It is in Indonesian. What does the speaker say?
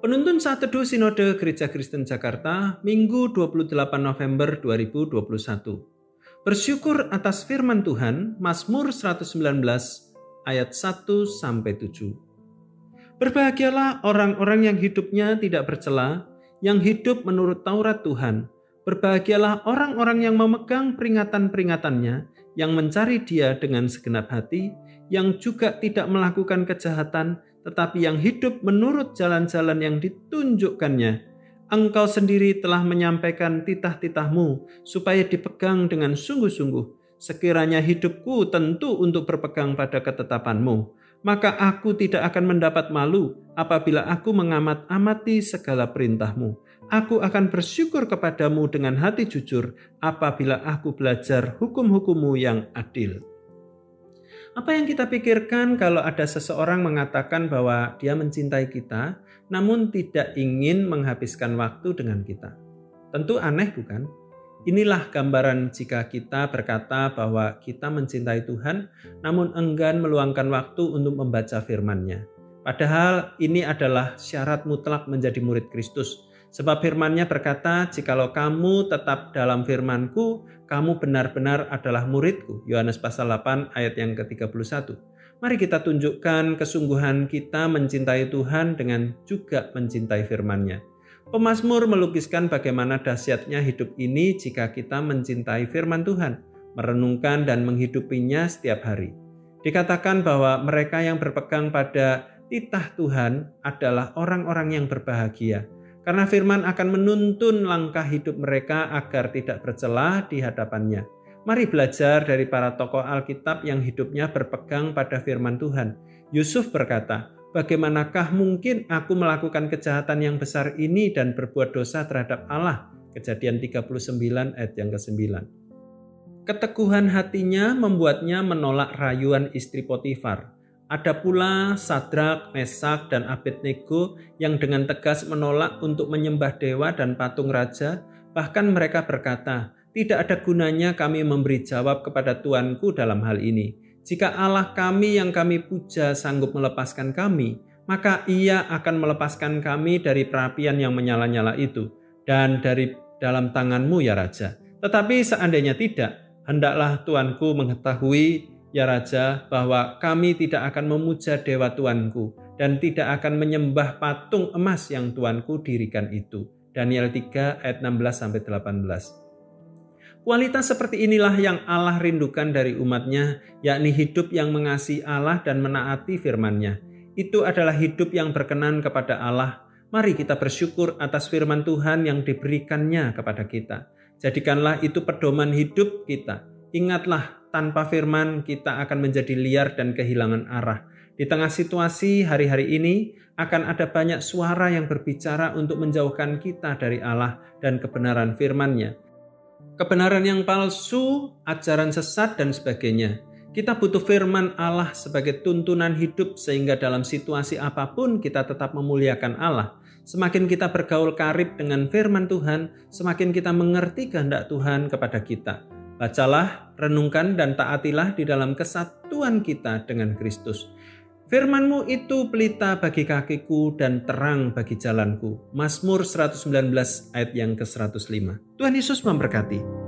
Penuntun saat teduh Sinode Gereja Kristen Jakarta, Minggu 28 November 2021. Bersyukur atas firman Tuhan, Mazmur 119 ayat 1 sampai 7. Berbahagialah orang-orang yang hidupnya tidak bercela, yang hidup menurut Taurat Tuhan. Berbahagialah orang-orang yang memegang peringatan-peringatannya, yang mencari Dia dengan segenap hati, yang juga tidak melakukan kejahatan, tetapi yang hidup menurut jalan-jalan yang ditunjukkannya. Engkau sendiri telah menyampaikan titah-titahmu supaya dipegang dengan sungguh-sungguh. Sekiranya hidupku tentu untuk berpegang pada ketetapanmu, maka aku tidak akan mendapat malu apabila aku mengamat-amati segala perintahmu. Aku akan bersyukur kepadamu dengan hati jujur apabila aku belajar hukum-hukummu yang adil. Apa yang kita pikirkan kalau ada seseorang mengatakan bahwa dia mencintai kita, namun tidak ingin menghabiskan waktu dengan kita? Tentu aneh, bukan? Inilah gambaran jika kita berkata bahwa kita mencintai Tuhan, namun enggan meluangkan waktu untuk membaca firman-Nya. Padahal ini adalah syarat mutlak menjadi murid Kristus. Sebab firman-Nya berkata, "Jikalau kamu tetap dalam firman-Ku, kamu benar-benar adalah muridku. Yohanes pasal 8 ayat yang ke-31. Mari kita tunjukkan kesungguhan kita mencintai Tuhan dengan juga mencintai firman-Nya. Pemasmur melukiskan bagaimana dahsyatnya hidup ini jika kita mencintai firman Tuhan, merenungkan dan menghidupinya setiap hari. Dikatakan bahwa mereka yang berpegang pada titah Tuhan adalah orang-orang yang berbahagia karena firman akan menuntun langkah hidup mereka agar tidak bercelah di hadapannya. Mari belajar dari para tokoh Alkitab yang hidupnya berpegang pada firman Tuhan. Yusuf berkata, Bagaimanakah mungkin aku melakukan kejahatan yang besar ini dan berbuat dosa terhadap Allah? Kejadian 39 ayat yang ke-9. Keteguhan hatinya membuatnya menolak rayuan istri Potifar. Ada pula Sadrak, Mesak, dan Abednego yang dengan tegas menolak untuk menyembah dewa dan patung raja. Bahkan mereka berkata, tidak ada gunanya kami memberi jawab kepada Tuanku dalam hal ini. Jika Allah kami yang kami puja sanggup melepaskan kami, maka ia akan melepaskan kami dari perapian yang menyala-nyala itu dan dari dalam tanganmu ya Raja. Tetapi seandainya tidak, hendaklah Tuanku mengetahui Ya Raja, bahwa kami tidak akan memuja Dewa Tuanku dan tidak akan menyembah patung emas yang Tuanku dirikan itu. Daniel 3 ayat 16 18. Kualitas seperti inilah yang Allah rindukan dari umatnya, yakni hidup yang mengasihi Allah dan menaati firman-Nya. Itu adalah hidup yang berkenan kepada Allah. Mari kita bersyukur atas firman Tuhan yang diberikannya kepada kita. Jadikanlah itu pedoman hidup kita. Ingatlah tanpa firman kita akan menjadi liar dan kehilangan arah. Di tengah situasi hari-hari ini akan ada banyak suara yang berbicara untuk menjauhkan kita dari Allah dan kebenaran firman-Nya. Kebenaran yang palsu, ajaran sesat dan sebagainya. Kita butuh firman Allah sebagai tuntunan hidup sehingga dalam situasi apa pun kita tetap memuliakan Allah. Semakin kita bergaul karib dengan firman Tuhan, semakin kita mengerti kehendak Tuhan kepada kita. Bacalah, renungkan, dan taatilah di dalam kesatuan kita dengan Kristus. Firmanmu itu pelita bagi kakiku dan terang bagi jalanku. Mazmur 119 ayat yang ke-105. Tuhan Yesus memberkati.